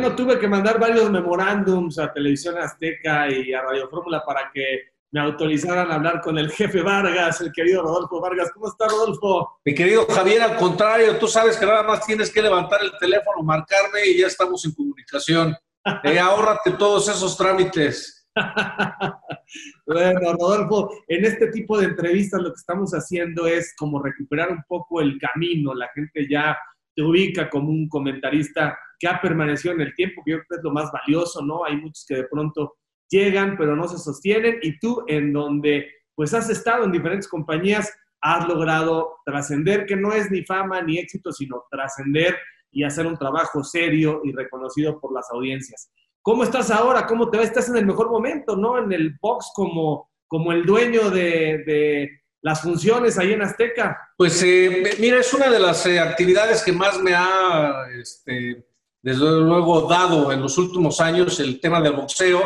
bueno, tuve que mandar varios memorándums a Televisión Azteca y a Radio Fórmula para que me autorizaran a hablar con el jefe Vargas, el querido Rodolfo Vargas. ¿Cómo está, Rodolfo? Mi querido Javier, al contrario, tú sabes que nada más tienes que levantar el teléfono, marcarme y ya estamos en comunicación. Eh, ahórrate todos esos trámites. bueno, Rodolfo, en este tipo de entrevistas lo que estamos haciendo es como recuperar un poco el camino. La gente ya te ubica como un comentarista que ha permanecido en el tiempo, que yo creo que es lo más valioso, ¿no? Hay muchos que de pronto llegan pero no se sostienen y tú en donde pues has estado en diferentes compañías, has logrado trascender, que no es ni fama ni éxito, sino trascender y hacer un trabajo serio y reconocido por las audiencias. ¿Cómo estás ahora? ¿Cómo te va? Estás en el mejor momento, ¿no? En el box como, como el dueño de, las funciones ahí en Azteca. Pues eh, mira, es una de las eh, actividades que más me ha, este, desde luego, dado en los últimos años el tema del boxeo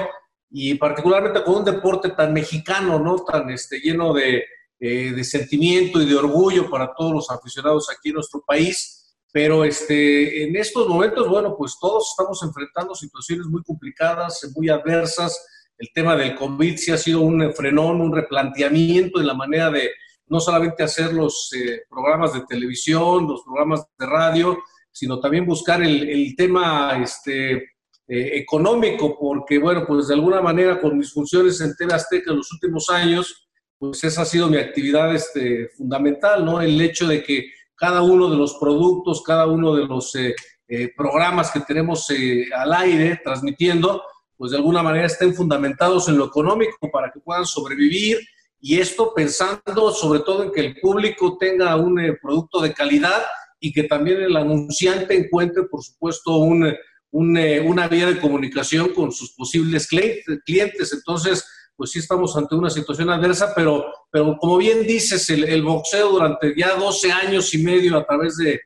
y particularmente con un deporte tan mexicano, ¿no? Tan este, lleno de, eh, de sentimiento y de orgullo para todos los aficionados aquí en nuestro país. Pero este, en estos momentos, bueno, pues todos estamos enfrentando situaciones muy complicadas, muy adversas. El tema del COVID sí ha sido un frenón, un replanteamiento en la manera de no solamente hacer los eh, programas de televisión, los programas de radio, sino también buscar el, el tema este, eh, económico, porque, bueno, pues de alguna manera con mis funciones en TV Azteca en los últimos años, pues esa ha sido mi actividad este, fundamental, ¿no? El hecho de que cada uno de los productos, cada uno de los eh, eh, programas que tenemos al aire transmitiendo, pues de alguna manera estén fundamentados en lo económico para que puedan sobrevivir y esto pensando sobre todo en que el público tenga un producto de calidad y que también el anunciante encuentre, por supuesto, un eh, una vía de comunicación con sus posibles clientes. Entonces, pues sí estamos ante una situación adversa, pero, pero como bien dices, el, boxeo durante ya 12 años y medio a través de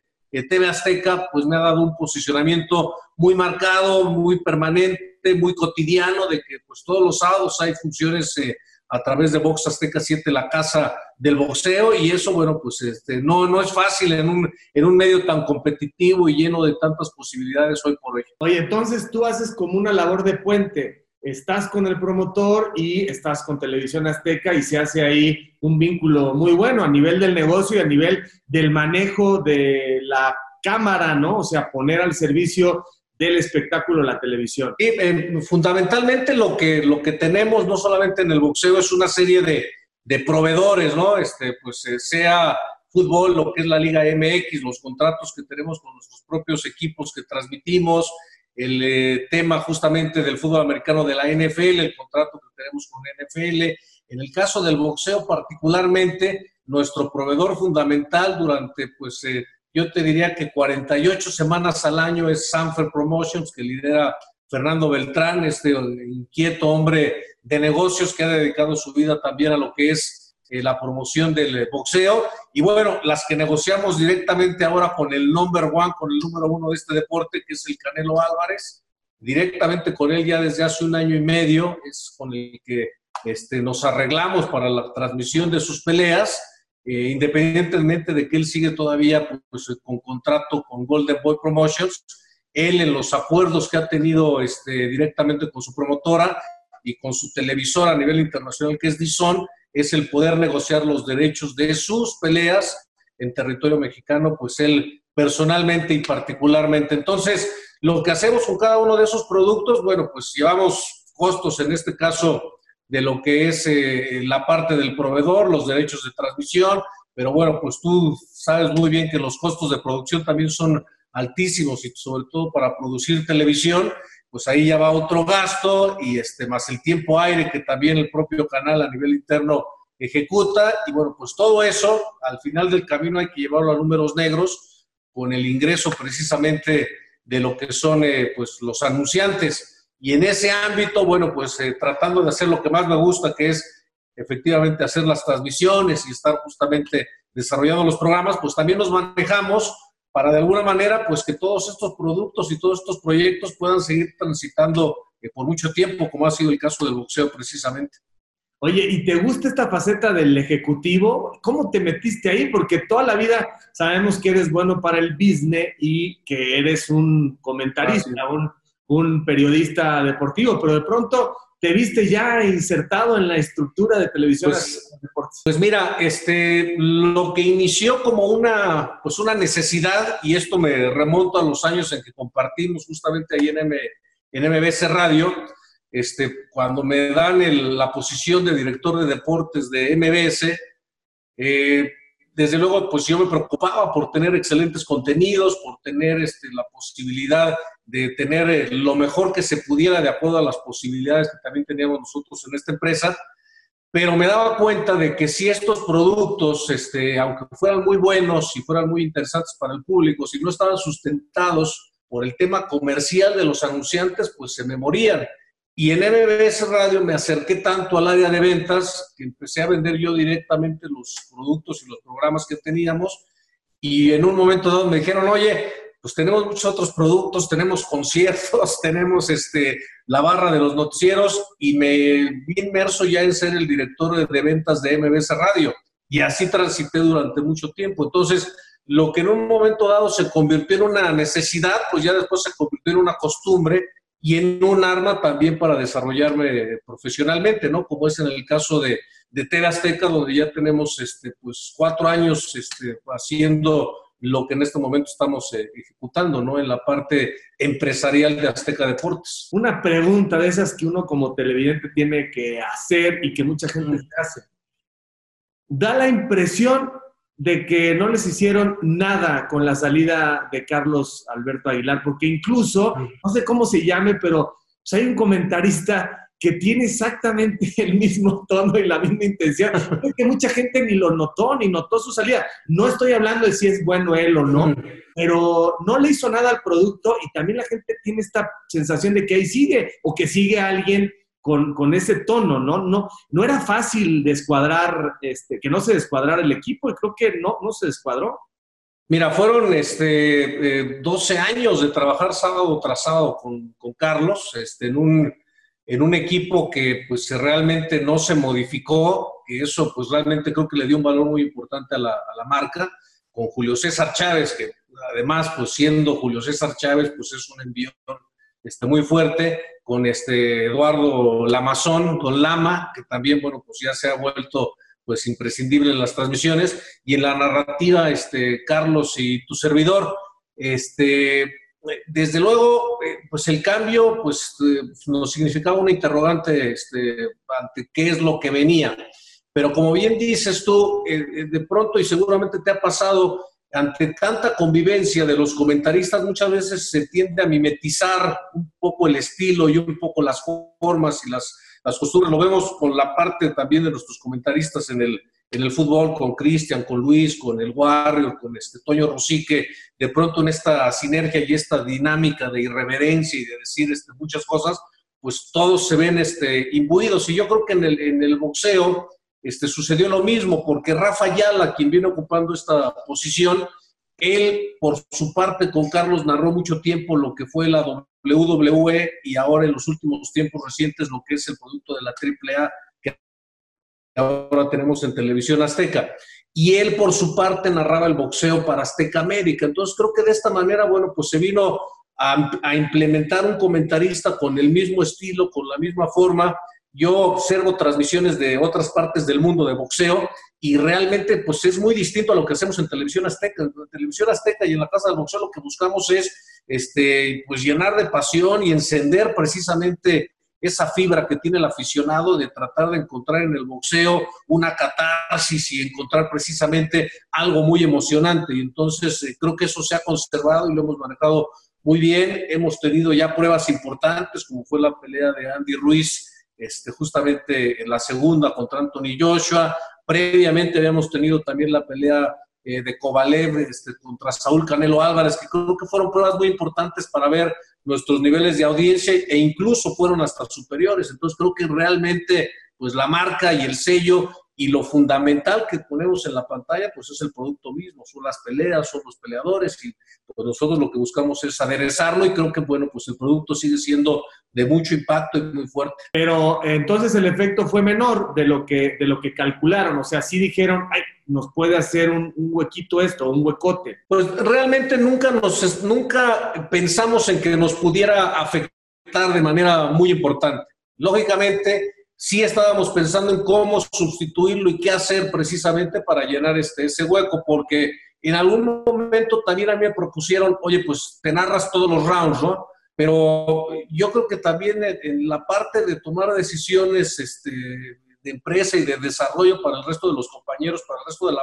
TV Azteca, pues me ha dado un posicionamiento muy marcado, muy permanente, muy cotidiano, de que pues todos los sábados hay funciones eh, a través de Box Azteca 7, la casa del boxeo, y eso, bueno, pues este, no, no es fácil en un, en un medio tan competitivo y lleno de tantas posibilidades hoy por hoy. Oye, entonces tú haces como una labor de puente, estás con el promotor y estás con Televisión Azteca y se hace ahí un vínculo muy bueno a nivel del negocio y a nivel del manejo de la cámara, ¿no? O sea, poner al servicio del espectáculo la televisión. Y eh, fundamentalmente lo que, lo que tenemos, no solamente en el boxeo, es una serie de, de proveedores, ¿no? Este, pues eh, sea fútbol, lo que es la Liga MX, los contratos que tenemos con nuestros propios equipos que transmitimos, el eh, tema justamente del fútbol americano de la NFL, el contrato que tenemos con NFL. En el caso del boxeo particularmente, nuestro proveedor fundamental durante pues yo te diría que 48 semanas al año es Sanfer Promotions, que lidera Fernando Beltrán, este inquieto hombre de negocios que ha dedicado su vida también a lo que es eh, la promoción del boxeo. Y bueno, las que negociamos directamente ahora con el number one, con el número uno de este deporte, que es el Canelo Álvarez, directamente con él ya desde hace un año y medio, es con el que este, nos arreglamos para la transmisión de sus peleas eh, independientemente de que él sigue todavía pues, con contrato con Golden Boy Promotions, él en los acuerdos que ha tenido este, directamente con su promotora y con su televisora a nivel internacional, que es Dizon, es el poder negociar los derechos de sus peleas en territorio mexicano, pues él personalmente y particularmente. Entonces, lo que hacemos con cada uno de esos productos, bueno, pues llevamos costos en este caso de lo que es eh, la parte del proveedor, los derechos de transmisión, pero bueno, pues tú sabes muy bien que los costos de producción también son altísimos y sobre todo para producir televisión, pues ahí ya va otro gasto y este más el tiempo aire que también el propio canal a nivel interno ejecuta y bueno, pues todo eso al final del camino hay que llevarlo a números negros con el ingreso precisamente de lo que son eh, pues los anunciantes y en ese ámbito, bueno, pues eh, tratando de hacer lo que más me gusta, que es efectivamente hacer las transmisiones y estar justamente desarrollando los programas, pues también nos manejamos para de alguna manera, pues que todos estos productos y todos estos proyectos puedan seguir transitando eh, por mucho tiempo, como ha sido el caso del boxeo precisamente. Oye, ¿y te gusta esta faceta del ejecutivo? ¿Cómo te metiste ahí? Porque toda la vida sabemos que eres bueno para el business y que eres un comentarista, un, un periodista deportivo, pero de pronto te viste ya insertado en la estructura de televisión. Pues, pues, mira, este, lo que inició como una, pues una necesidad, y esto me remonto a los años en que compartimos justamente ahí en, M, en MBC Radio, este, cuando me dan la posición de director de deportes de MBS, eh, desde luego, pues yo me preocupaba por tener excelentes contenidos, por tener este, la posibilidad de tener eh, lo mejor que se pudiera de acuerdo a las posibilidades que también teníamos nosotros en esta empresa, pero me daba cuenta de que si estos productos, este, aunque fueran muy buenos y fueran muy interesantes para el público, si no estaban sustentados por el tema comercial de los anunciantes, pues se me morían. Y en MBS Radio me acerqué tanto al área de ventas que empecé a vender yo directamente los productos y los programas que teníamos. Y en un momento dado me dijeron, oye, pues tenemos muchos otros productos, tenemos conciertos, tenemos este, la barra de los noticieros y me vi inmerso ya en ser el director de, ventas de MBS Radio. Y así transité durante mucho tiempo. Entonces, lo que en un momento dado se convirtió en una necesidad, pues ya después se convirtió en una costumbre y en un arma también para desarrollarme profesionalmente, ¿no? Como es en el caso de, de Azteca, donde ya tenemos este, pues, cuatro años este, haciendo lo que en este momento estamos eh, ejecutando, ¿no? En la parte empresarial de Azteca Deportes. Una pregunta de esas que uno como televidente tiene que hacer y que mucha gente hace. Da la impresión de que no les hicieron nada con la salida de Carlos Alberto Aguilar, porque incluso, no sé cómo se llame, pero pues, hay un comentarista que tiene exactamente el mismo tono y la misma intención. Es que mucha gente ni lo notó, ni notó su salida. No estoy hablando de si es bueno él o no, pero no le hizo nada al producto y también la gente tiene esta sensación de que ahí sigue o que sigue alguien con, ese tono, ¿no? No, no era fácil descuadrar, este, que no se descuadrara el equipo y creo que no, no se descuadró. Mira, fueron este, 12 eh, años de trabajar sábado tras sábado con, con Carlos este, en, un, en un equipo que pues realmente no se modificó, y eso pues realmente creo que le dio un valor muy importante a la, marca, con Julio César Chávez, que además pues siendo Julio César Chávez pues es un envío este, muy fuerte, con este Eduardo Lamazón, con Lama, que también, bueno, pues ya se ha vuelto pues imprescindible en las transmisiones, y en la narrativa, este, Carlos y tu servidor, este, desde luego, eh, pues el cambio, pues eh, nos significaba una interrogante este, ante qué es lo que venía. Pero como bien dices tú, eh, de pronto, y seguramente te ha pasado, ante tanta convivencia de los comentaristas, muchas veces se tiende a mimetizar un poco el estilo y un poco las formas y las, las costumbres. Lo vemos con la parte también de nuestros comentaristas en el, en el fútbol, con Cristian, con Luis, con el Warrior, con este Toño Rosique, de pronto en esta sinergia y esta dinámica de irreverencia y de decir este, muchas cosas, pues todos se ven este, imbuidos. Y yo creo que en el, en el boxeo este, sucedió lo mismo, porque Rafa Ayala, quien viene ocupando esta posición, él, por su parte, con Carlos narró mucho tiempo lo que fue la WWE y ahora en los últimos tiempos recientes lo que es el producto de la AAA ahora tenemos en televisión azteca. Y él, por su parte, narraba el boxeo para Azteca América. Entonces, creo que de esta manera, bueno, pues se vino a, implementar un comentarista con el mismo estilo, con la misma forma, yo observo transmisiones de otras partes del mundo de boxeo y realmente pues es muy distinto a lo que hacemos en televisión azteca. En televisión azteca y en la casa del boxeo lo que buscamos es este, pues llenar de pasión y encender precisamente esa fibra que tiene el aficionado de tratar de encontrar en el boxeo una catarsis y encontrar precisamente algo muy emocionante. Y entonces eh, creo que eso se ha conservado y lo hemos manejado muy bien. Hemos tenido ya pruebas importantes, como fue la pelea de Andy Ruiz este, justamente en la segunda contra Anthony Joshua. Previamente habíamos tenido también la pelea eh, de Kovalev este, contra Saúl Canelo Álvarez, que creo que fueron pruebas muy importantes para ver nuestros niveles de audiencia e incluso fueron hasta superiores. Entonces creo que realmente pues la marca y el sello y lo fundamental que ponemos en la pantalla, pues es el producto mismo, son las peleas, son los peleadores, y pues nosotros lo que buscamos es aderezarlo y creo que, bueno, pues el producto sigue siendo de mucho impacto y muy fuerte. Pero entonces el efecto fue menor de lo que, de lo que calcularon, o sea, sí dijeron, ay, nos puede hacer un, un huequito esto, un huecote. Pues realmente nunca, nos, nunca pensamos en que nos pudiera afectar de manera muy importante. Lógicamente, sí estábamos pensando en cómo sustituirlo y qué hacer precisamente para llenar este, ese hueco, porque en algún momento también a mí me propusieron, oye, pues te narras todos los rounds, ¿no? Pero yo creo que también en la parte de tomar decisiones este, de empresa y de desarrollo para el resto de los compañeros, para el resto de, la,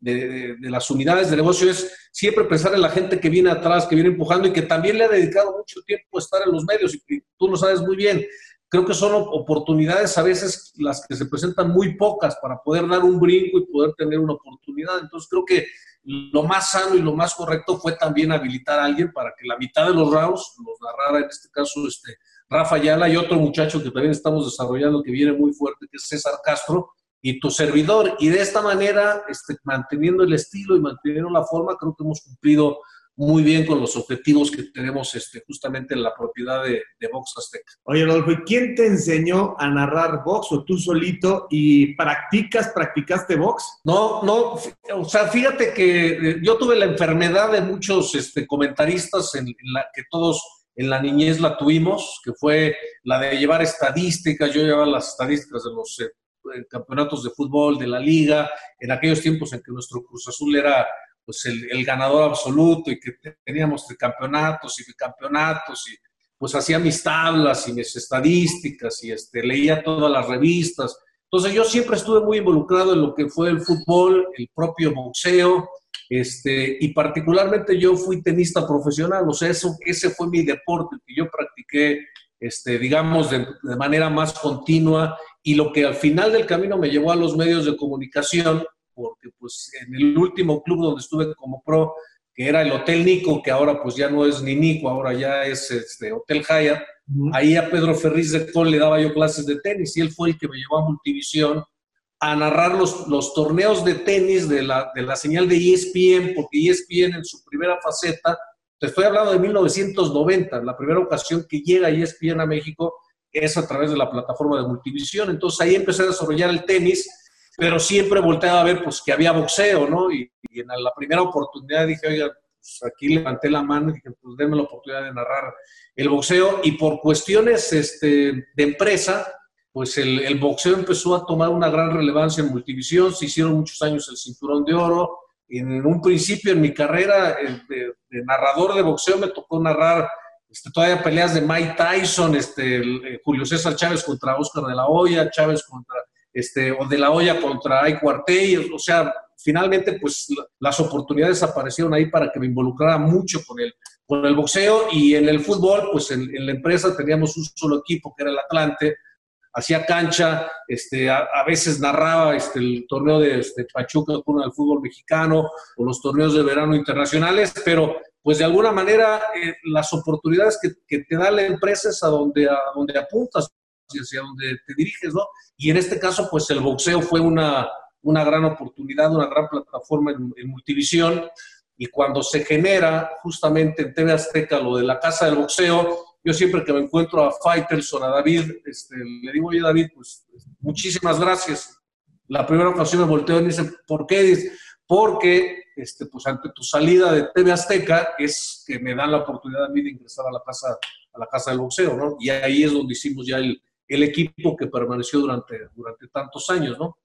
de, de, las unidades de negocio, es siempre pensar en la gente que viene atrás, que viene empujando y que también le ha dedicado mucho tiempo a estar en los medios, y tú lo sabes muy bien creo que son oportunidades a veces las que se presentan muy pocas para poder dar un brinco y poder tener una oportunidad. Entonces creo que lo más sano y lo más correcto fue también habilitar a alguien para que la mitad de los rounds los narrara, en este caso, este, Rafa Ayala y otro muchacho que también estamos desarrollando que viene muy fuerte, que es César Castro, y tu servidor. Y de esta manera, este, manteniendo el estilo y manteniendo la forma, creo que hemos cumplido muy bien con los objetivos que tenemos este, justamente en la propiedad de, de Vox Azteca. Oye, Rodolfo, ¿quién te enseñó a narrar box o tú solito y practicas, practicaste box? No, no, o sea, fíjate que eh, yo tuve la enfermedad de muchos este, comentaristas en, la que todos en la niñez la tuvimos, que fue la de llevar estadísticas, yo llevaba las estadísticas de los eh, campeonatos de fútbol, de la liga, en aquellos tiempos en que nuestro Cruz Azul era pues el, ganador absoluto y que teníamos campeonatos y campeonatos y pues hacía mis tablas y mis estadísticas y este, leía todas las revistas. Entonces yo siempre estuve muy involucrado en lo que fue el fútbol, el propio boxeo, este, y particularmente yo fui tenista profesional, o sea, eso, ese fue mi deporte que yo practiqué, este, digamos, de, de manera más continua y lo que al final del camino me llevó a los medios de comunicación, porque pues en el último club donde estuve como pro, que era el Hotel Nico, que ahora pues ya no es ni Nico, ahora ya es este Hotel Hyatt, ahí a Pedro Ferriz de Col le daba yo clases de tenis y él fue el que me llevó a Multivisión a narrar los, los torneos de tenis de la, de la señal de ESPN, porque ESPN en su primera faceta, te estoy hablando de 1990, la primera ocasión que llega ESPN a México es a través de la plataforma de Multivisión, entonces ahí empecé a desarrollar el tenis, pero siempre volteaba a ver pues que había boxeo, ¿no? Y, en la primera oportunidad dije, oiga, pues aquí levanté la mano y dije, pues denme la oportunidad de narrar el boxeo y por cuestiones este, de empresa, pues el, boxeo empezó a tomar una gran relevancia en Multivisión, se hicieron muchos años el cinturón de oro, y en un principio en mi carrera de, narrador de boxeo me tocó narrar este, todavía peleas de Mike Tyson, este, Julio César Chávez contra Oscar de la Hoya, Chávez contra este, o de la olla contra Ay o sea, finalmente pues las oportunidades aparecieron ahí para que me involucrara mucho con el, con el boxeo y en el fútbol, pues en, la empresa teníamos un solo equipo que era el Atlante, hacía cancha, este, a, veces narraba este, el torneo de este, Pachuca con el fútbol mexicano o los torneos de verano internacionales, pero pues de alguna manera eh, las oportunidades que, que, te da la empresa es a donde, a donde apuntas hacia donde te diriges, ¿no? Y en este caso, pues el boxeo fue una, una gran oportunidad, una gran plataforma en, multivisión. Y cuando se genera justamente en TV Azteca lo de la casa del boxeo, yo siempre que me encuentro a Faitelson, a David, este, le digo, oye David, pues muchísimas gracias. La primera ocasión me volteo y me dice, ¿por qué? Dice, porque este, pues ante tu salida de TV Azteca es que me dan la oportunidad a mí de ingresar a la casa, a la casa del boxeo, ¿no? Y ahí es donde hicimos ya el, el equipo que permaneció durante, durante tantos años, ¿no?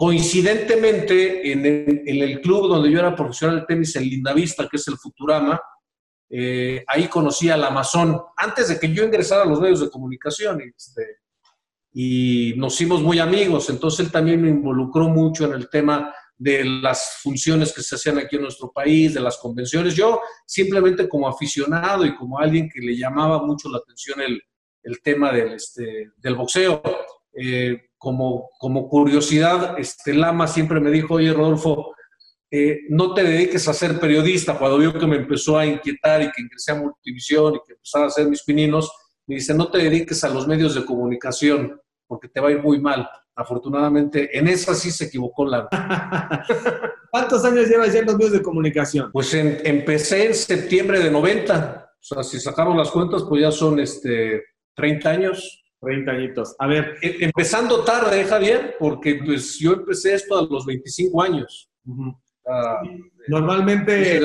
Coincidentemente, en el, club donde yo era profesional de tenis, en Lindavista, que es el Futurama, eh, ahí conocí al Amazon, antes de que yo ingresara a los medios de comunicación, este, y nos hicimos muy amigos, entonces él también me involucró mucho en el tema de las funciones que se hacían aquí en nuestro país, de las convenciones. Yo simplemente como aficionado y como alguien que le llamaba mucho la atención el, el tema del, este, del boxeo. Eh, como, como curiosidad, este, Lama siempre me dijo, oye Rodolfo, eh, no te dediques a ser periodista. Cuando vio que me empezó a inquietar y que ingresé a Multivisión y que empezaba a hacer mis pininos, me dice, no te dediques a los medios de comunicación porque te va a ir muy mal. Afortunadamente, en esa sí se equivocó la. ¿Cuántos años llevas ya en los medios de comunicación? Pues empecé en septiembre de 90. O sea, si sacamos las cuentas, pues ya son este, 30 años. 30 añitos. A ver. E, empezando tarde, Javier, porque pues yo empecé esto a los 25 años. Normalmente,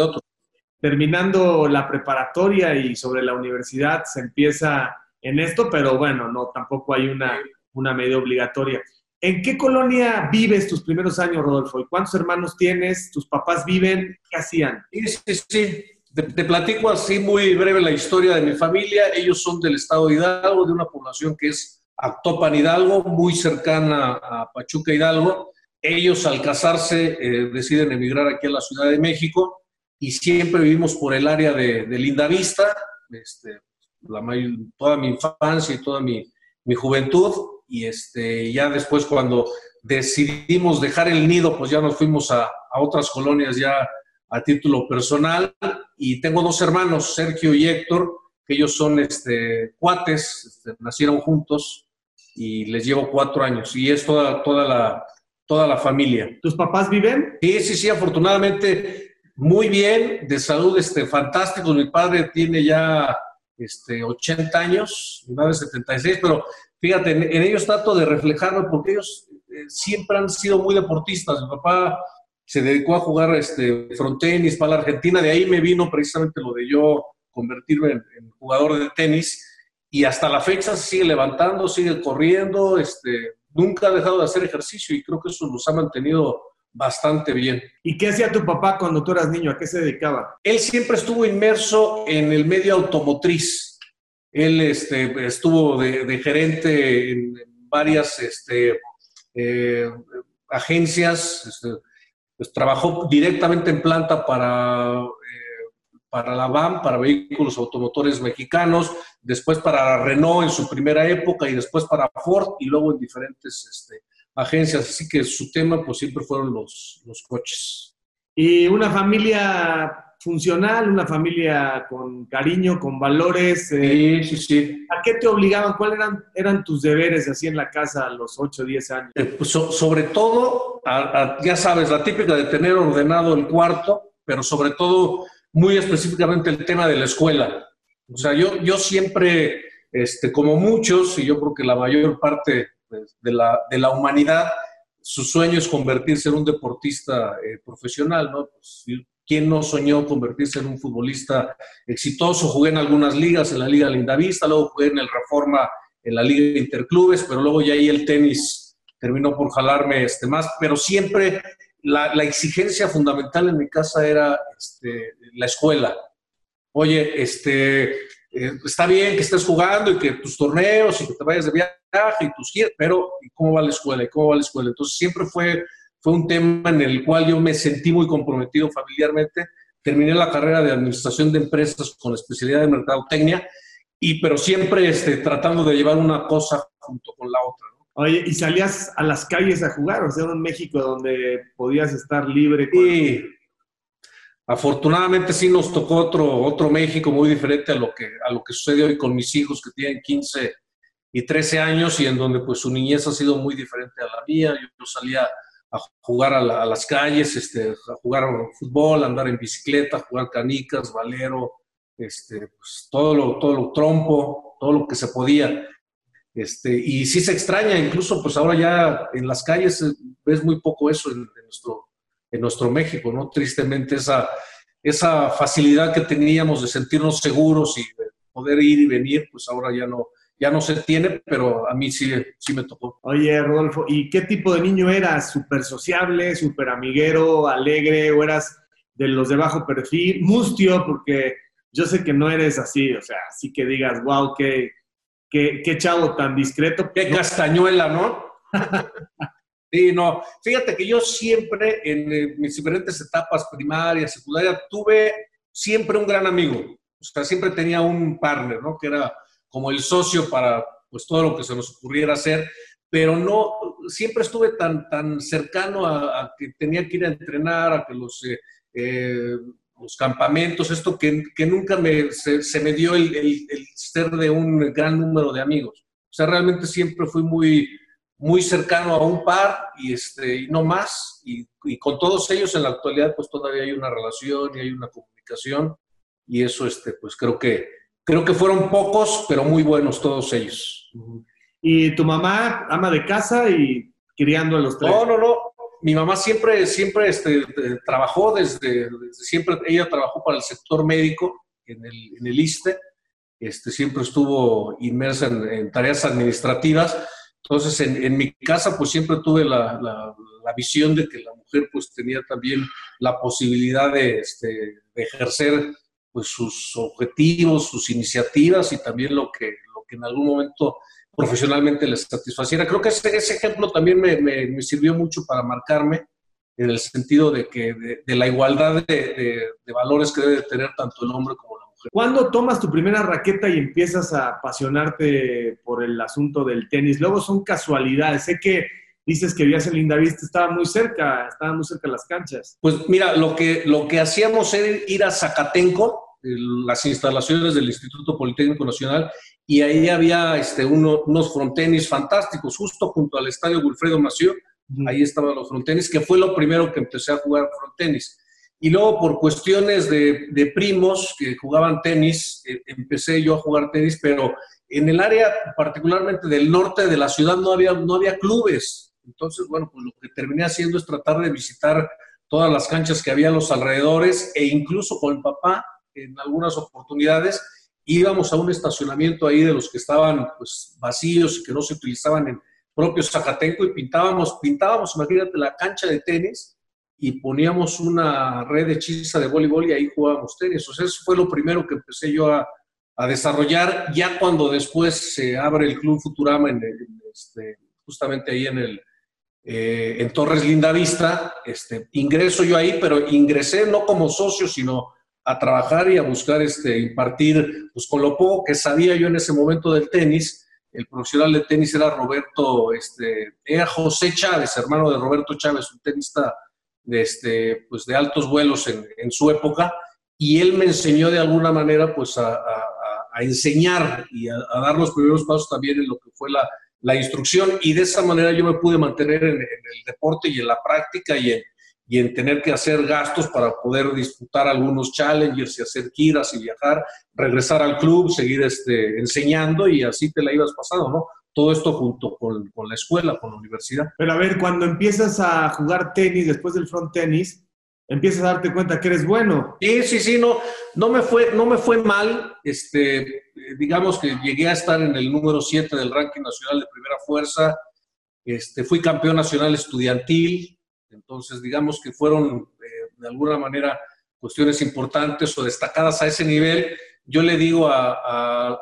terminando la preparatoria y sobre la universidad se empieza en esto, pero bueno, no, tampoco hay una, una medida obligatoria. ¿En qué colonia vives tus primeros años, Rodolfo? ¿Y cuántos hermanos tienes? ¿Tus papás viven? ¿Qué hacían? Sí, sí, sí. Te, platico así muy breve la historia de mi familia. Ellos son del estado de Hidalgo, de una población que es Actopan Hidalgo, muy cercana a Pachuca Hidalgo. Ellos al casarse eh, deciden emigrar aquí a la Ciudad de México y siempre vivimos por el área de, de Lindavista, este, la toda mi infancia y toda mi, mi juventud y este, ya después cuando decidimos dejar el nido, pues ya nos fuimos a, a otras colonias ya a título personal y tengo dos hermanos, Sergio y Héctor, que ellos son este, cuates, este, nacieron juntos y les llevo cuatro años y es toda, toda, la, toda la familia. ¿Tus papás viven? Sí, sí, sí, afortunadamente muy bien, de salud este, fantástico. Mi padre tiene ya este, 80 años, mi madre 76, pero fíjate, en, ellos trato de reflejarlo porque ellos eh, siempre han sido muy deportistas. Mi papá se dedicó a jugar este, frontenis para la Argentina, de ahí me vino precisamente lo de yo convertirme en, jugador de tenis y hasta la fecha se sigue levantando, sigue corriendo, este, nunca ha dejado de hacer ejercicio y creo que eso nos ha mantenido bastante bien. ¿Y qué hacía tu papá cuando tú eras niño? ¿A qué se dedicaba? Él siempre estuvo inmerso en el medio automotriz. Él este, estuvo de, gerente en varias este, eh, agencias, este, pues, trabajó directamente en planta para, eh, para la BAM, para vehículos automotores mexicanos, después para Renault en su primera época y después para Ford y luego en diferentes este, agencias. Así que su tema pues siempre fueron los, los coches. Y una familia funcional, una familia con cariño, con valores. Eh, sí, sí, sí. ¿A qué te obligaban? ¿Cuáles eran, eran tus deberes así en la casa a los 8 o 10 años? Eh, pues, sobre todo, ya sabes, la típica de tener ordenado el cuarto, pero sobre todo, muy específicamente el tema de la escuela. O sea, yo, yo siempre, este, como muchos, y yo creo que la mayor parte de, la, de la humanidad, su sueño es convertirse en un deportista eh, profesional, ¿no? Pues, ¿Quién no soñó convertirse en un futbolista exitoso? Jugué en algunas ligas, en la Liga Lindavista, luego jugué en el Reforma, en la Liga Interclubes, pero luego ya ahí el tenis terminó por jalarme este, más, pero siempre la, la exigencia fundamental en mi casa era este, la escuela. Oye, este, eh, está bien que estés jugando y que tus torneos y que te vayas de viaje y tus pero ¿y cómo va la escuela? ¿Y cómo va la escuela? Entonces siempre fue fue un tema en el cual yo me sentí muy comprometido familiarmente. Terminé la carrera de administración de empresas con especialidad de mercadotecnia, y, pero siempre este, tratando de llevar una cosa junto con la otra. Oye, ¿y salías a las calles a jugar? O sea, en México donde podías estar libre. Sí. Afortunadamente sí nos tocó otro, otro México muy diferente a lo, que, a lo que sucede hoy con mis hijos que tienen 15 y 13 años y en donde pues su niñez ha sido muy diferente a la mía. yo salía a jugar a, las calles, este, a jugar fútbol, andar en bicicleta, jugar canicas, valero, este, pues, todo, lo, todo lo trompo, todo lo que se podía. Este, y sí se extraña, incluso pues ahora ya en las calles eh, ves muy poco eso en, nuestro, en nuestro México, ¿no? Tristemente esa, esa facilidad que teníamos de sentirnos seguros y de poder ir y venir, pues ahora ya no, ya no se tiene, pero a mí sí, sí me tocó. Oye, Rodolfo, ¿y qué tipo de niño eras? ¿Súper sociable, súper amiguero, alegre o eras de los de bajo perfil? Mustio, porque yo sé que no eres así, o sea, así que digas, wow, qué, qué, qué chavo tan discreto. Qué castañuela, ¿no? sí, no. Fíjate que yo siempre, en mis diferentes etapas, primaria, secundaria, tuve siempre un gran amigo. O sea, siempre tenía un partner, ¿no? Que era como el socio para pues todo lo que se nos ocurriera hacer, pero no, siempre estuve tan, tan cercano a, que tenía que ir a entrenar, a que los, eh, eh, los campamentos, esto que, que nunca me, se, me dio el, el, ser de un gran número de amigos. O sea, realmente siempre fui muy, muy cercano a un par y, este, y no más. Y, y, con todos ellos en la actualidad, pues todavía hay una relación y hay una comunicación. Y eso, este, pues creo que Creo que fueron pocos, pero muy buenos todos ellos. ¿Y tu mamá, ama de casa y criando a los tres? No, no, no. mi mamá siempre, siempre este, trabajó desde, siempre, ella trabajó para el sector médico en el, en el ISTE, este, siempre estuvo inmersa en, tareas administrativas. Entonces, en, en, mi casa, pues siempre tuve la, la, visión de que la mujer, pues tenía también la posibilidad de, este, de ejercer pues, sus objetivos, sus iniciativas y también lo que, lo que en algún momento profesionalmente les satisfaciera. Creo que ese, ese ejemplo también me, me, sirvió mucho para marcarme en el sentido de que de, la igualdad de, de, valores que debe tener tanto el hombre como la mujer. ¿Cuándo tomas tu primera raqueta y empiezas a apasionarte por el asunto del tenis? Luego son casualidades. Sé que dices que vivías en Lindavista, estaba muy cerca, estaba muy cerca de las canchas. Pues mira, lo que, lo que hacíamos era ir a Zacatenco, las instalaciones del Instituto Politécnico Nacional, y ahí había este, unos frontenis fantásticos, justo junto al estadio Wilfredo Mació, ahí estaban los frontenis, que fue lo primero que empecé a jugar frontenis. Y luego por cuestiones de, de primos que jugaban tenis, eh, empecé yo a jugar tenis, pero en el área particularmente del norte de la ciudad no había, no había clubes. Entonces, bueno, pues lo que terminé haciendo es tratar de visitar todas las canchas que había a los alrededores e incluso con el papá en algunas oportunidades íbamos a un estacionamiento ahí de los que estaban pues, vacíos y que no se utilizaban en propio Zacatenco y pintábamos, pintábamos, imagínate, la cancha de tenis y poníamos una red hechiza de voleibol y ahí jugábamos tenis. O sea, eso fue lo primero que empecé yo a, a desarrollar, ya cuando después se abre el Club Futurama, en este, justamente ahí en el... Eh, en Torres Lindavista, este, ingreso yo ahí, pero ingresé no como socio, sino a trabajar y a buscar este, impartir, pues con lo poco que sabía yo en ese momento del tenis, el profesional de tenis era Roberto, este, era José Chávez, hermano de Roberto Chávez, un tenista de, este, pues de altos vuelos en, en su época, y él me enseñó de alguna manera pues a, a, enseñar y a, dar los primeros pasos también en lo que fue la, la instrucción, y de esa manera yo me pude mantener en, en el deporte y en la práctica y en, y en tener que hacer gastos para poder disputar algunos challengers y hacer giras y viajar, regresar al club, seguir este, enseñando y así te la ibas pasando, ¿no? Todo esto junto con, con, la escuela, con la universidad. Pero a ver, cuando empiezas a jugar tenis después del front tenis, empiezas a darte cuenta que eres bueno. Sí, sí, sí, no, no, me, fue, no me fue mal. Este, digamos que llegué a estar en el número 7 del ranking nacional de primera fuerza. Este, fui campeón nacional estudiantil, entonces, digamos que fueron eh, de alguna manera cuestiones importantes o destacadas a ese nivel. Yo le digo a,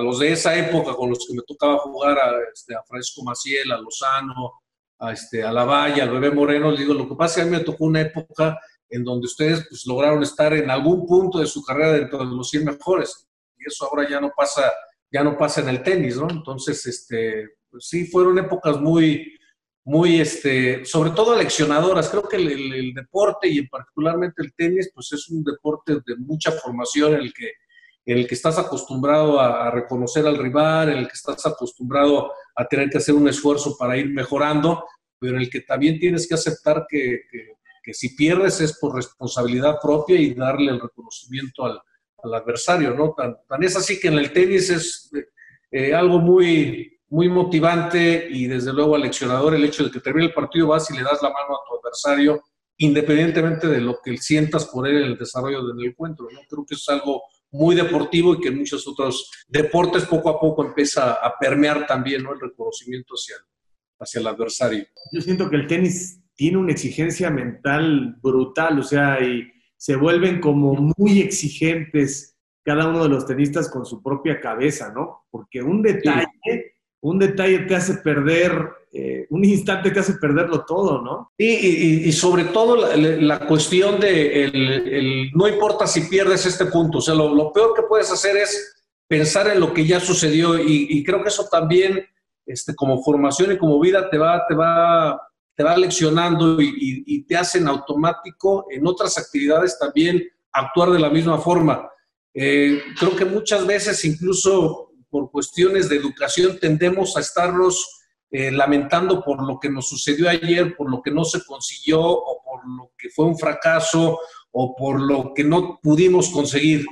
los de esa época con los que me tocaba jugar, a, este, Francisco Maciel, a Lozano, a, este, a La Valle, al Bebé Moreno, le digo, lo que pasa es que a mí me tocó una época en donde ustedes pues, lograron estar en algún punto de su carrera dentro de los 100 mejores. Y eso ahora ya no pasa, ya no pasa en el tenis, ¿no? Entonces, este, pues, sí, fueron épocas muy, muy, este, sobre todo aleccionadoras. Creo que el, deporte y particularmente el tenis, pues es un deporte de mucha formación en el que, en el que estás acostumbrado a, reconocer al rival, en el que estás acostumbrado a tener que hacer un esfuerzo para ir mejorando, pero en el que también tienes que aceptar que, que, si pierdes es por responsabilidad propia y darle el reconocimiento al, al adversario, ¿no? Tan, tan, es así que en el tenis es eh, algo muy, muy motivante y desde luego aleccionador el hecho de que termine el partido, vas y le das la mano a tu adversario, independientemente de lo que sientas por él en el desarrollo del encuentro. ¿no? Creo que es algo muy deportivo y que en muchos otros deportes poco a poco empieza a permear también ¿no? el reconocimiento hacia el, hacia el adversario. Yo siento que el tenis tiene una exigencia mental brutal, o sea, y se vuelven como muy exigentes cada uno de los tenistas con su propia cabeza, ¿no? Porque un detalle un detalle te hace perder, eh, un instante te hace perderlo todo, ¿no? Y, y, sobre todo la, cuestión de el, no importa si pierdes este punto, o sea, lo, peor que puedes hacer es pensar en lo que ya sucedió y, creo que eso también, este, como formación y como vida, te va, te va, te va leccionando y, te hace en automático en otras actividades también actuar de la misma forma. Eh, creo que muchas veces incluso por cuestiones de educación tendemos a estarnos eh, lamentando por lo que nos sucedió ayer, por lo que no se consiguió o por lo que fue un fracaso o por lo que no pudimos conseguir.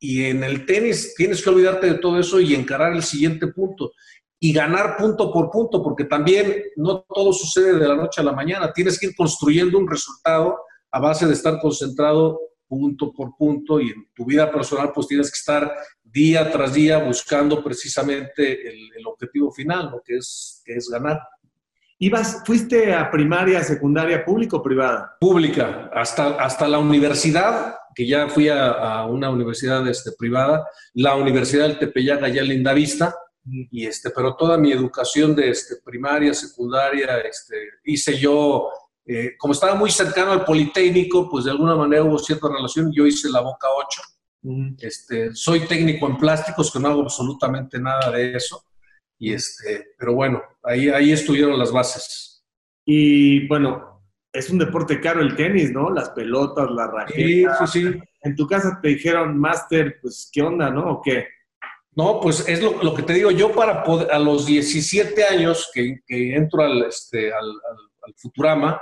Y en el tenis tienes que olvidarte de todo eso y encarar el siguiente punto. y ganar punto por punto, porque también no todo sucede de la noche a la mañana. Tienes que ir construyendo un resultado a base de estar concentrado punto por punto y en tu vida personal pues tienes que estar día tras día buscando precisamente el, objetivo final, lo que es, que es ganar. ¿Ibas, ¿Fuiste a primaria, secundaria, pública o privada? Pública, hasta, hasta la universidad, que ya fui a, una universidad este, privada, la Universidad del Tepeyac, allá en Lindavista, y este, pero toda mi educación de este, primaria, secundaria, este, hice yo, eh, como estaba muy cercano al Politécnico, pues de alguna manera hubo cierta relación, yo hice la Boca 8, este, soy técnico en plásticos, que no hago absolutamente nada de eso, y este, pero bueno, ahí, ahí estuvieron las bases. Y bueno, es un deporte caro el tenis, ¿no? Las pelotas, la raqueta. Sí, sí, sí. En tu casa te dijeron, Master, pues, ¿qué onda, no? ¿O qué? No, pues es lo, que te digo, yo para poder, a los 17 años que, entro al, este, al, al, Futurama,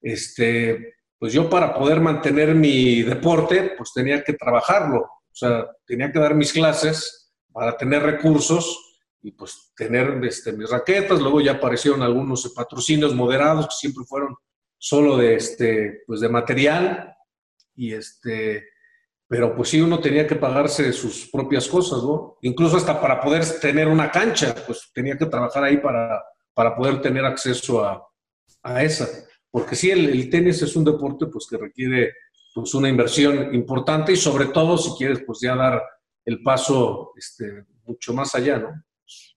este, pues yo para poder mantener mi deporte, pues tenía que trabajarlo, o sea, tenía que dar mis clases para tener recursos y pues tener este, mis raquetas, luego ya aparecieron algunos patrocinios moderados que siempre fueron solo de, este, pues de material y este, pero pues sí uno tenía que pagarse sus propias cosas, ¿no? Incluso hasta para poder tener una cancha, pues tenía que trabajar ahí para, para poder tener acceso a, a esa. Porque sí, el, tenis es un deporte pues que requiere pues una inversión importante y sobre todo si quieres pues ya dar el paso este, mucho más allá, ¿no?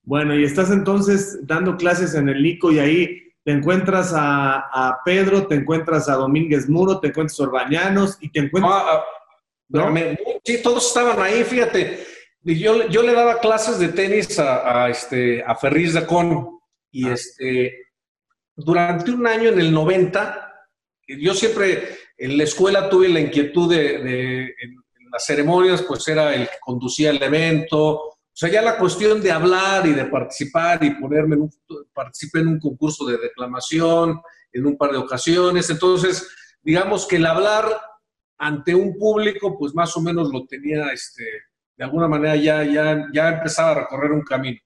Bueno, y estás entonces dando clases en el ICO y ahí te encuentras a, a Pedro, te encuentras a Domínguez Muro, te encuentras a Orbañanos y te encuentras... Ah, Sí, todos estaban ahí, fíjate. Yo, yo le daba clases de tenis a, este, a Ferriz de Con y ah. este, durante un año en el 90, yo siempre en la escuela tuve la inquietud de, en, las ceremonias, pues era el que conducía el evento, o sea, ya la cuestión de hablar y de participar y ponerme en un, participé en un concurso de declamación en un par de ocasiones, entonces, digamos que el hablar ante un público, pues más o menos lo tenía, este, de alguna manera ya, ya, ya empezaba a recorrer un camino.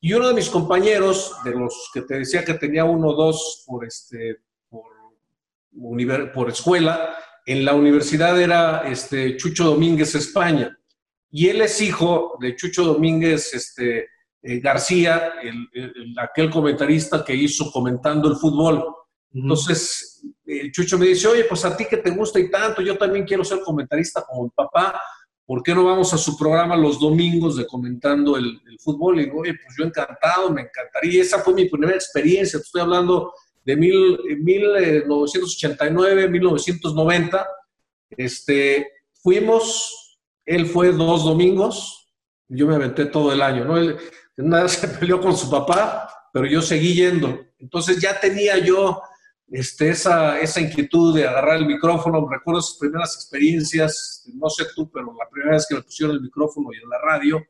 Y uno de mis compañeros, de los que te decía que tenía uno o dos por, este, por, por escuela, en la universidad era este, Chucho Domínguez España. Y él es hijo de Chucho Domínguez este, eh, García, aquel comentarista que hizo comentando el fútbol. Entonces, el Chucho me dice, oye, pues a ti que te gusta y tanto, yo también quiero ser comentarista como mi papá, ¿por qué no vamos a su programa los domingos de comentando el, fútbol? Y digo, oye, pues yo encantado, me encantaría. esa fue mi primera experiencia, estoy hablando de mil, 1989, 1990. Este, fuimos, él fue dos domingos, yo me aventé todo el año, ¿no? Él, nada se peleó con su papá, pero yo seguí yendo. Entonces ya tenía yo este, esa, esa inquietud de agarrar el micrófono. Recuerdo esas primeras experiencias, no sé tú, pero la primera vez que me pusieron el micrófono y en la radio,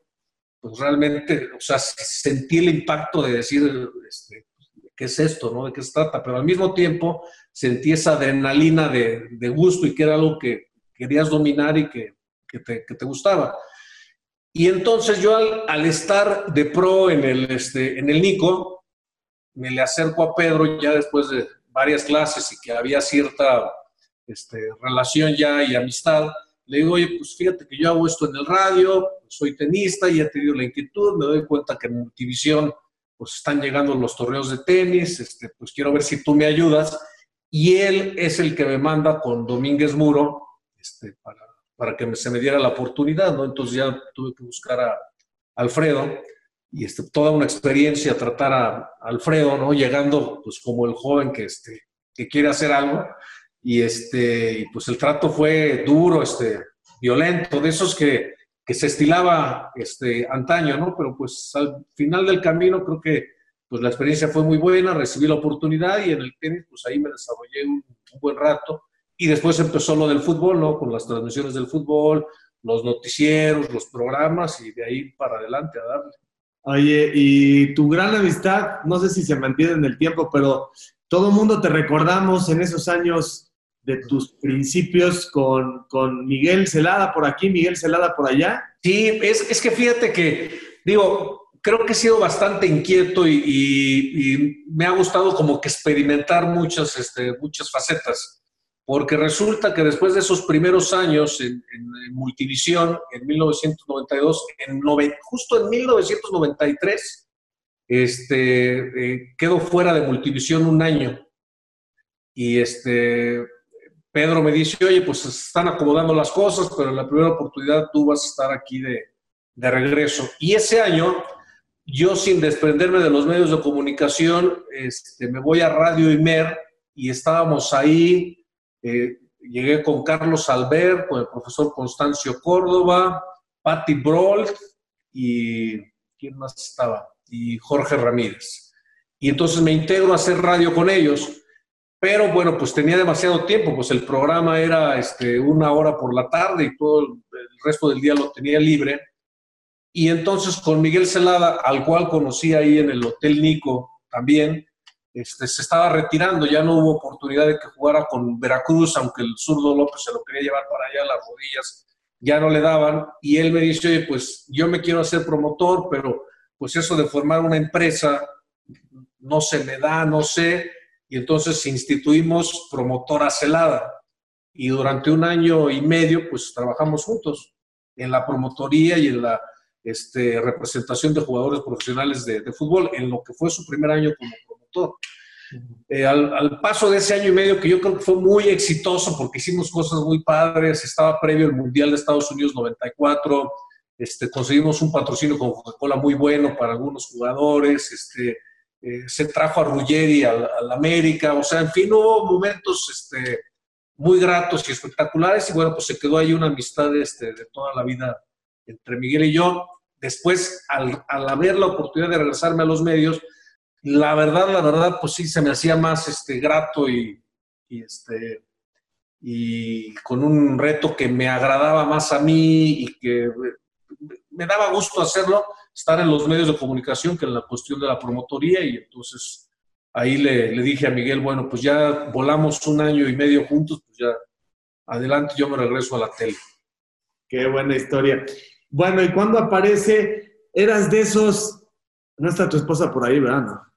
pues realmente, o sea, sentí el impacto de decir, este, ¿qué es esto? ¿no? ¿De qué se trata? Pero al mismo tiempo sentí esa adrenalina de, de gusto y que era algo que querías dominar y que, que, te, que te, gustaba. Y entonces yo al, al, estar de pro en el, este, en el Nico, me le acerco a Pedro ya después de, varias clases y que había cierta este, relación ya y amistad, le digo, oye, pues fíjate que yo hago esto en el radio, soy tenista y he tenido la inquietud, me doy cuenta que en Multivisión pues están llegando los torneos de tenis, este, pues quiero ver si tú me ayudas. Y él es el que me manda con Domínguez Muro este, para, para que se me diera la oportunidad, ¿no? Entonces ya tuve que buscar a Alfredo y este, toda una experiencia tratar a, Alfredo, ¿no? Llegando pues como el joven que, este, que quiere hacer algo y, este, pues el trato fue duro, este, violento, de esos que, que se estilaba este, antaño, ¿no? Pero pues al final del camino creo que pues la experiencia fue muy buena, recibí la oportunidad y en el tenis pues ahí me desarrollé un, un buen rato y después empezó lo del fútbol, ¿no? Con las transmisiones del fútbol, los noticieros, los programas y de ahí para adelante a darle. Oye, y tu gran amistad, no sé si se mantiene en el tiempo, pero todo el mundo te recordamos en esos años de tus principios con, con Miguel Celada por aquí, Miguel Celada por allá. Sí, es, es que fíjate que, digo, creo que he sido bastante inquieto y, me ha gustado como que experimentar muchas, este, muchas facetas, porque resulta que después de esos primeros años en, Multivisión, en 1992, en justo en 1993, este, eh, fuera de Multivisión un año. Y este, Pedro me dice, oye, pues están acomodando las cosas, pero en la primera oportunidad tú vas a estar aquí de, de regreso. Y ese año, yo sin desprenderme de los medios de comunicación, este, me voy a Radio Imer y estábamos ahí. Eh, llegué con Carlos Albert, con el profesor Constancio Córdoba, Patti Brolt y ¿quién más estaba? Y Jorge Ramírez. Y entonces me integro a hacer radio con ellos. Pero bueno, pues tenía demasiado tiempo, pues el programa era este, una hora por la tarde y todo el resto del día lo tenía libre. Y entonces con Miguel Celada, al cual conocí ahí en el Hotel Nico también, este, se estaba retirando, ya no hubo oportunidad de que jugara con Veracruz, aunque el zurdo López se lo quería llevar para allá, las rodillas ya no le daban, y él me dice, oye, pues yo me quiero hacer promotor, pero pues eso de formar una empresa no se me da, no sé, y entonces instituimos promotora Celada, y durante un año y medio pues trabajamos juntos en la promotoría y en la este, representación de jugadores profesionales de, fútbol en lo que fue su primer año como promotor. Eh, al, paso de ese año y medio, que yo creo que fue muy exitoso porque hicimos cosas muy padres, estaba previo el Mundial de Estados Unidos 94, este, conseguimos un patrocinio con Coca-Cola muy bueno para algunos jugadores, este, eh, se trajo a Ruggeri al, América, o sea, en fin, hubo momentos este, muy gratos y espectaculares y bueno, pues se quedó ahí una amistad este, de toda la vida entre Miguel y yo. Después, al, haber la oportunidad de regresarme a los medios, la verdad, la verdad, pues sí, se me hacía más este, grato y, este, y con un reto que me agradaba más a mí y que me daba gusto hacerlo, estar en los medios de comunicación que en la cuestión de la promotoría y entonces ahí le, le, dije a Miguel, bueno, pues ya volamos un año y medio juntos, pues ya adelante yo me regreso a la tele. Qué buena historia. Bueno, ¿y cuando aparece? Eras de esos. No está tu esposa por ahí, ¿verdad? No,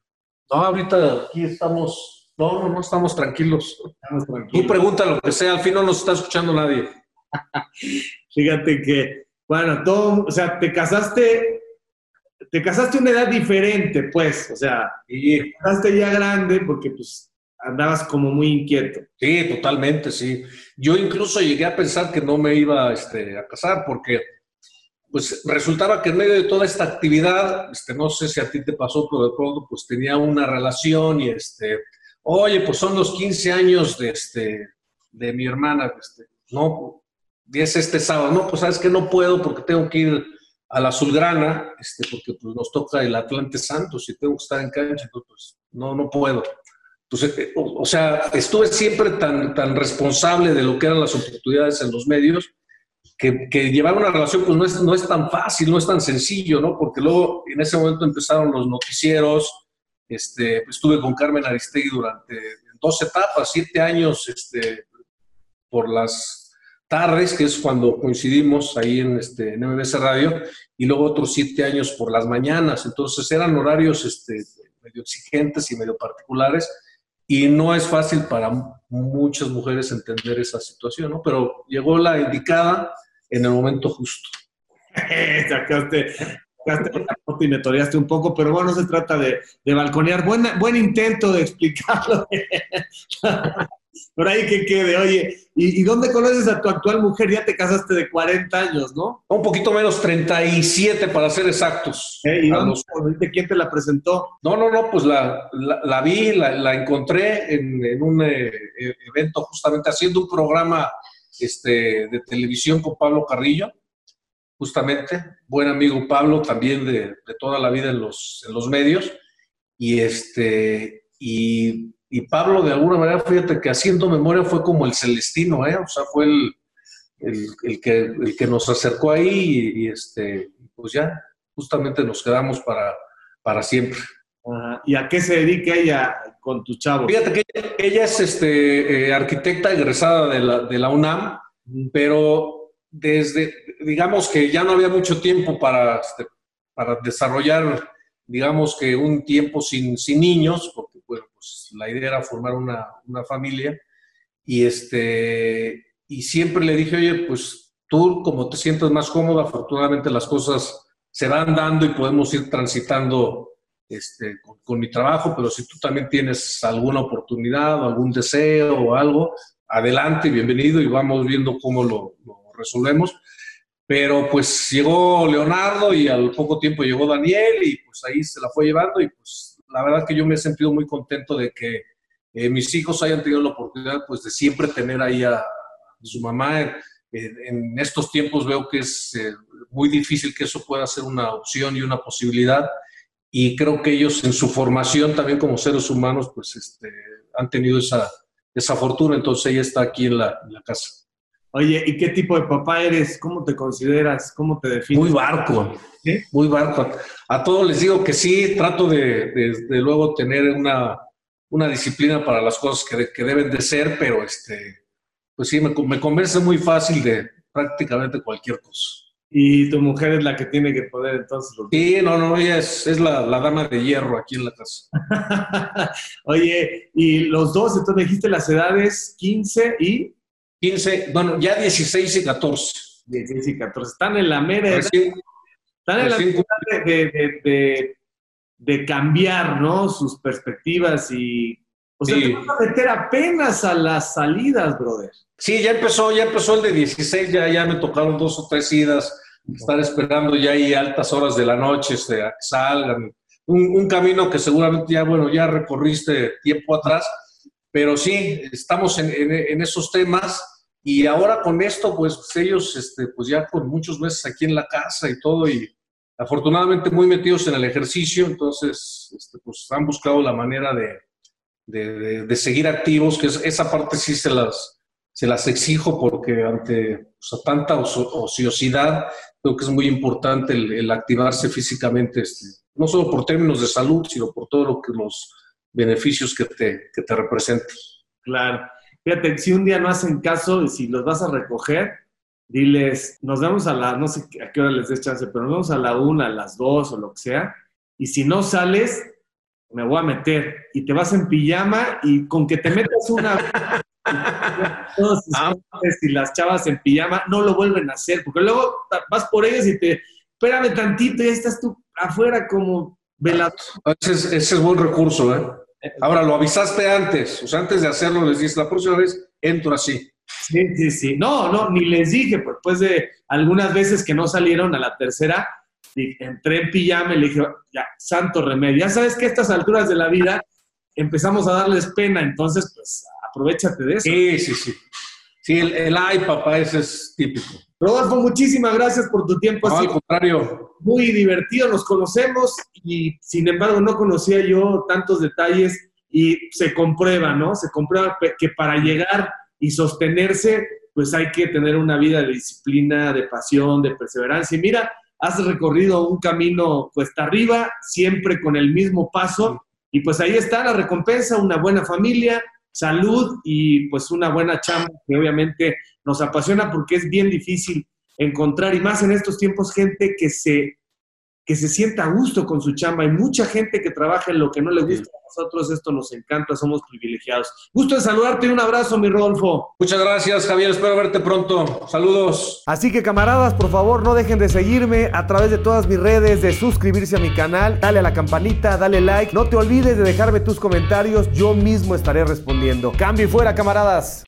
no ahorita aquí estamos. No, no, no estamos tranquilos. Estamos tranquilos. Tú pregunta lo que sea, al fin no nos está escuchando nadie. Fíjate que, bueno, todo, o sea, te casaste, te casaste a una edad diferente, pues, o sea, y te casaste ya grande porque, pues, andabas como muy inquieto. Sí, totalmente, sí. Yo incluso llegué a pensar que no me iba este, a casar porque pues resultaba que en medio de toda esta actividad, este, no sé si a ti te pasó, pero de pronto pues tenía una relación y este, oye, pues son los 15 años de, este, de mi hermana, este, no, y es este sábado, no, pues sabes que no puedo porque tengo que ir a la Azulgrana, este, porque pues, nos toca el Atlante Santos y tengo que estar en cancha, entonces pues no, no puedo. Entonces, eh, o, o, sea, estuve siempre tan, tan responsable de lo que eran las oportunidades en los medios que, llevar una relación pues no es, no es tan fácil, no es tan sencillo, ¿no? Porque luego en ese momento empezaron los noticieros, este, pues, estuve con Carmen Aristegui durante dos etapas, siete años este, por las tardes, que es cuando coincidimos ahí en, este, en MBS Radio, y luego otros siete años por las mañanas. Entonces eran horarios este, medio exigentes y medio particulares, y no es fácil para muchas mujeres entender esa situación, ¿no? Pero llegó la indicada en el momento justo. sacaste, sacaste y me toreaste un poco, pero bueno, no se trata de, de balconear. Buen, buen intento de explicarlo. Por ahí que quede, oye, ¿y, dónde conoces a tu actual mujer? Ya te casaste de 40 años, ¿no? Un poquito menos, 37 para ser exactos. ¿Eh? ¿Y dónde, quién te la presentó? No, no, no, pues la, la, vi, la, encontré en, en un eh, evento justamente haciendo un programa este, de televisión con Pablo Carrillo, justamente, buen amigo Pablo también de, toda la vida en los, en los medios, y, este, y, Pablo de alguna manera, fíjate que haciendo memoria fue como el Celestino, ¿eh? o sea, fue el, el, que, el que nos acercó ahí y, este, pues ya, justamente nos quedamos para, para siempre. ¿Y a qué se dedica ella con tu chavo? Fíjate que ella, es este, eh, arquitecta egresada de la, de la UNAM, pero desde, digamos que ya no había mucho tiempo para, este, para desarrollar, digamos que un tiempo sin, sin niños, porque bueno, pues la idea era formar una, una familia. Y, este, y siempre le dije, oye, pues tú como te sientes más cómoda, afortunadamente las cosas se van dando y podemos ir transitando este, con, mi trabajo, pero si tú también tienes alguna oportunidad o algún deseo o algo, adelante, bienvenido y vamos viendo cómo lo, resolvemos. Pero pues llegó Leonardo y al poco tiempo llegó Daniel y pues ahí se la fue llevando y pues la verdad que yo me he sentido muy contento de que eh, mis hijos hayan tenido la oportunidad pues de siempre tener ahí a, su mamá. En, estos tiempos veo que es eh, muy difícil que eso pueda ser una opción y una posibilidad y creo que ellos en su formación también como seres humanos pues este, han tenido esa, esa fortuna, entonces ella está aquí en la, casa. Oye, ¿y qué tipo de papá eres? ¿Cómo te consideras? ¿Cómo te defines? Muy barco, muy barco. A todos les digo que sí, trato de, de, luego tener una, una, disciplina para las cosas que, que, deben de ser, pero este, pues sí, me, me convence muy fácil de prácticamente cualquier cosa y tu mujer es la que tiene que poder entonces. Sí, no, no, ella es, es la, la, dama de hierro aquí en la casa. Oye, y los dos, entonces dijiste las edades 15 y... 15, bueno, ya 16 y 14. 16 y 14. Están en la mera edad, están en la mera de, de, de, de, cambiar, ¿no? Sus perspectivas y... O sea, te vas a meter apenas a las salidas, brother. Sí, ya empezó, ya empezó el de 16, ya, ya me tocaron dos o tres idas estar esperando ya ahí altas horas de la noche este, a que salgan. Un, camino que seguramente ya, bueno, ya recorriste tiempo atrás, pero sí, estamos en, en, esos temas y ahora con esto, pues ellos, este, pues ya con muchos meses aquí en la casa y todo, y afortunadamente muy metidos en el ejercicio, entonces, este, pues han buscado la manera de, de, de, seguir activos, que esa parte sí se las, se las exijo porque ante pues, tanta ociosidad creo que es muy importante el, activarse físicamente, este, no solo por términos de salud, sino por todos lo que los beneficios que te, que te representan. Claro. Fíjate, si un día no hacen caso y si los vas a recoger, diles, nos vemos a la, no sé a qué hora les des chance, pero nos vemos a la una, a las dos o lo que sea, y si no sales, me voy a meter y te vas en pijama y con que te metas una todos ah. y las chavas en pijama no lo vuelven a hacer, porque luego vas por ellos y te, espérame tantito y estás tú afuera como velado. Ese es, buen recurso, ¿eh? Ahora, lo avisaste antes, o sea, antes de hacerlo les dices, la próxima vez entro así. Sí, sí, sí. No, no, ni les dije, pues, después de algunas veces que no salieron a la tercera, entré en pijama y le dije, ya, santo remedio. Ya sabes que a estas alturas de la vida empezamos a darles pena, entonces, pues, aprovechate de eso. Sí, sí, sí. Sí, el, el ay, papá, ese es típico. Rodolfo, muchísimas gracias por tu tiempo. No, al contrario. Muy divertido, nos conocemos y sin embargo no conocía yo tantos detalles y se comprueba, ¿no? Se comprueba que para llegar y sostenerse, pues hay que tener una vida de disciplina, de pasión, de perseverancia. Y mira, has recorrido un camino cuesta arriba, siempre con el mismo paso, y pues ahí está la recompensa, una buena familia, salud y pues una buena chamba que obviamente nos apasiona porque es bien difícil encontrar y más en estos tiempos gente que se que se sienta a gusto con su chamba. Hay mucha gente que trabaja en lo que no le gusta a nosotros, esto nos encanta, somos privilegiados. Gusto de saludarte y un abrazo, mi Rodolfo. Muchas gracias, Javier, espero verte pronto. Saludos. Así que camaradas, por favor, no dejen de seguirme a través de todas mis redes, de suscribirse a mi canal, dale a la campanita, dale like, no te olvides de dejarme tus comentarios, yo mismo estaré respondiendo. Cambio y fuera, camaradas.